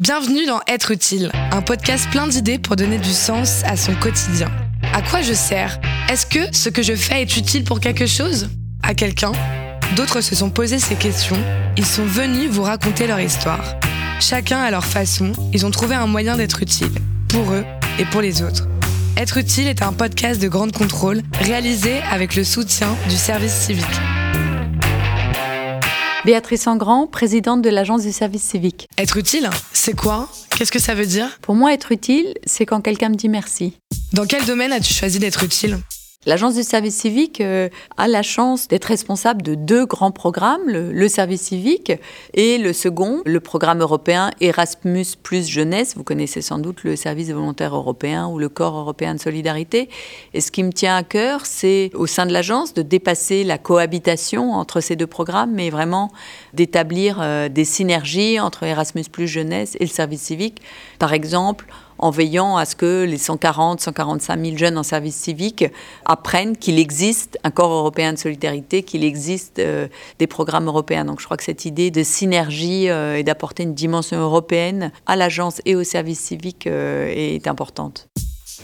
Bienvenue dans Être utile, un podcast plein d'idées pour donner du sens à son quotidien. À quoi je sers? Est-ce que ce que je fais est utile pour quelque chose? À quelqu'un? D'autres se sont posés ces questions. Ils sont venus vous raconter leur histoire. Chacun à leur façon, ils ont trouvé un moyen d'être utile, pour eux et pour les autres. Être utile est un podcast de grande contrôle réalisé avec le soutien du service civique. Béatrice Engrand, présidente de l'Agence du service civique. Être utile, c'est quoi? Qu'est-ce que ça veut dire? Pour moi, être utile, c'est quand quelqu'un me dit merci. Dans quel domaine as-tu choisi d'être utile? L'agence du service civique euh, a la chance d'être responsable de deux grands programmes, le, service civique et le second, le programme européen Erasmus plus jeunesse. Vous connaissez sans doute le service volontaire européen ou le corps européen de solidarité. Et ce qui me tient à cœur, c'est au sein de l'agence de dépasser la cohabitation entre ces deux programmes, mais vraiment d'établir euh, des synergies entre Erasmus plus jeunesse et le service civique. Par exemple, en veillant à ce que les 140, 145 000 jeunes en service civique apprennent qu'il existe un corps européen de solidarité, qu'il existe euh, des programmes européens. Donc je crois que cette idée de synergie euh, et d'apporter une dimension européenne à l'agence et au service civique euh, est importante.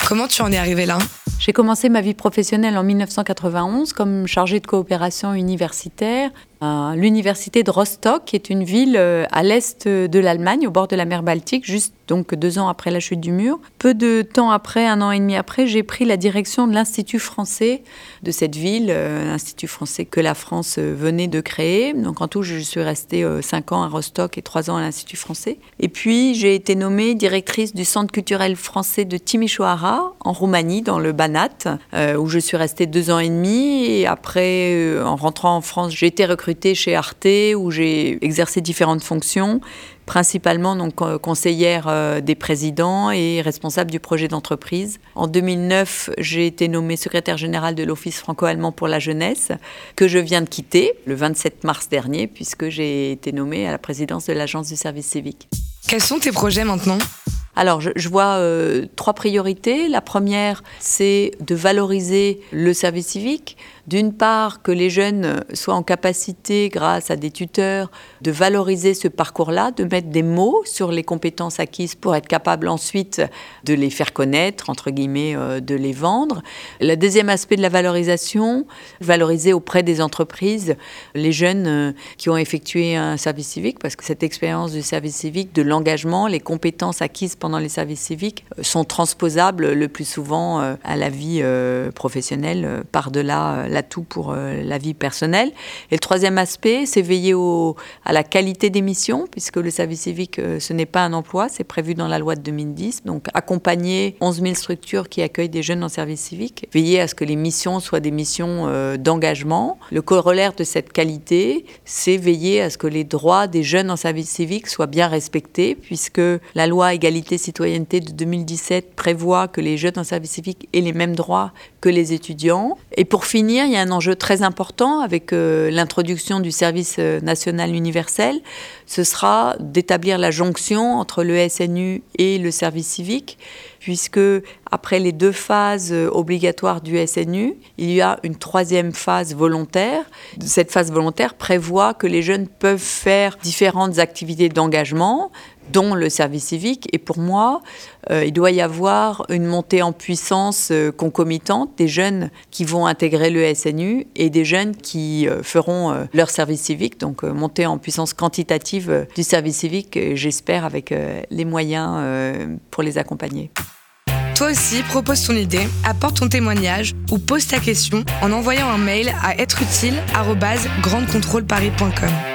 Comment tu en es arrivé là? J'ai commencé ma vie professionnelle en 1991 comme chargée de coopération universitaire l'université de Rostock, qui est une ville à l'est de l'Allemagne, au bord de la mer Baltique, juste donc deux ans après la chute du mur. Peu de temps après, un an et demi après, j'ai pris la direction de l'Institut français de cette ville, euh, l'Institut français que la France euh, venait de créer. Donc en tout, je suis restée euh, cinq ans à Rostock et trois ans à l'Institut français. Et puis, j'ai été nommée directrice du Centre culturel français de Timișoara, en Roumanie, dans le Banat, où je suis restée deux ans et demi. Et après, en rentrant en France, j'ai été recrutée chez Arte, où j'ai exercé différentes fonctions principalement donc euh, conseillère euh, des présidents et responsable du projet d'entreprise. En 2009, j'ai été nommée secrétaire générale de l'Office franco-allemand pour la jeunesse, que je viens de quitter le 27 mars dernier, puisque j'ai été nommée à la présidence de l'Agence du service civique. Quels sont tes projets maintenant? Alors, je, vois euh, trois priorités. La première, c'est de valoriser le service civique, d'une part, que les jeunes soient en capacité, grâce à des tuteurs, de valoriser ce parcours-là, de mettre des mots sur les compétences acquises pour être capable ensuite de les faire connaître, entre guillemets, euh, de les vendre. Le deuxième aspect de la valorisation, valoriser auprès des entreprises les jeunes euh, qui ont effectué un service civique, parce que cette expérience du service civique, de l'engagement, les compétences acquises pendant les services civiques euh, sont transposables le plus souvent à la vie professionnelle par-delà l'atout pour euh, la vie personnelle. Et le troisième aspect, c'est veiller au, à la qualité des missions, puisque le service civique, euh, ce n'est pas un emploi, c'est prévu dans la loi de 2010. Donc accompagner 11 000 structures qui accueillent des jeunes en service civique, veiller à ce que les missions soient des missions euh, d'engagement. Le corollaire de cette qualité, c'est veiller à ce que les droits des jeunes en service civique soient bien respectés, puisque la loi égalité citoyenneté de 2017 prévoit que les jeunes en service civique aient les mêmes droits que les étudiants. Et pour finir, il y a un enjeu très important avec euh, l'introduction du service euh, national universel. Ce sera d'établir la jonction entre le SNU et le service civique, puisque après les deux phases euh, obligatoires du SNU, il y a une troisième phase volontaire. Cette phase volontaire prévoit que les jeunes peuvent faire différentes activités d'engagement, dont le service civique. Et pour moi, euh, il doit y avoir une montée en puissance euh, concomitante des jeunes qui vont intégrer le SNU et des jeunes qui euh, feront leur service civique, donc montée en puissance quantitative du service civique, j'espère, avec les moyens pour les accompagner. Toi aussi, propose ton idée, apporte ton témoignage ou pose ta question en envoyant un mail à êtreutile@grandecontrôleparis.com.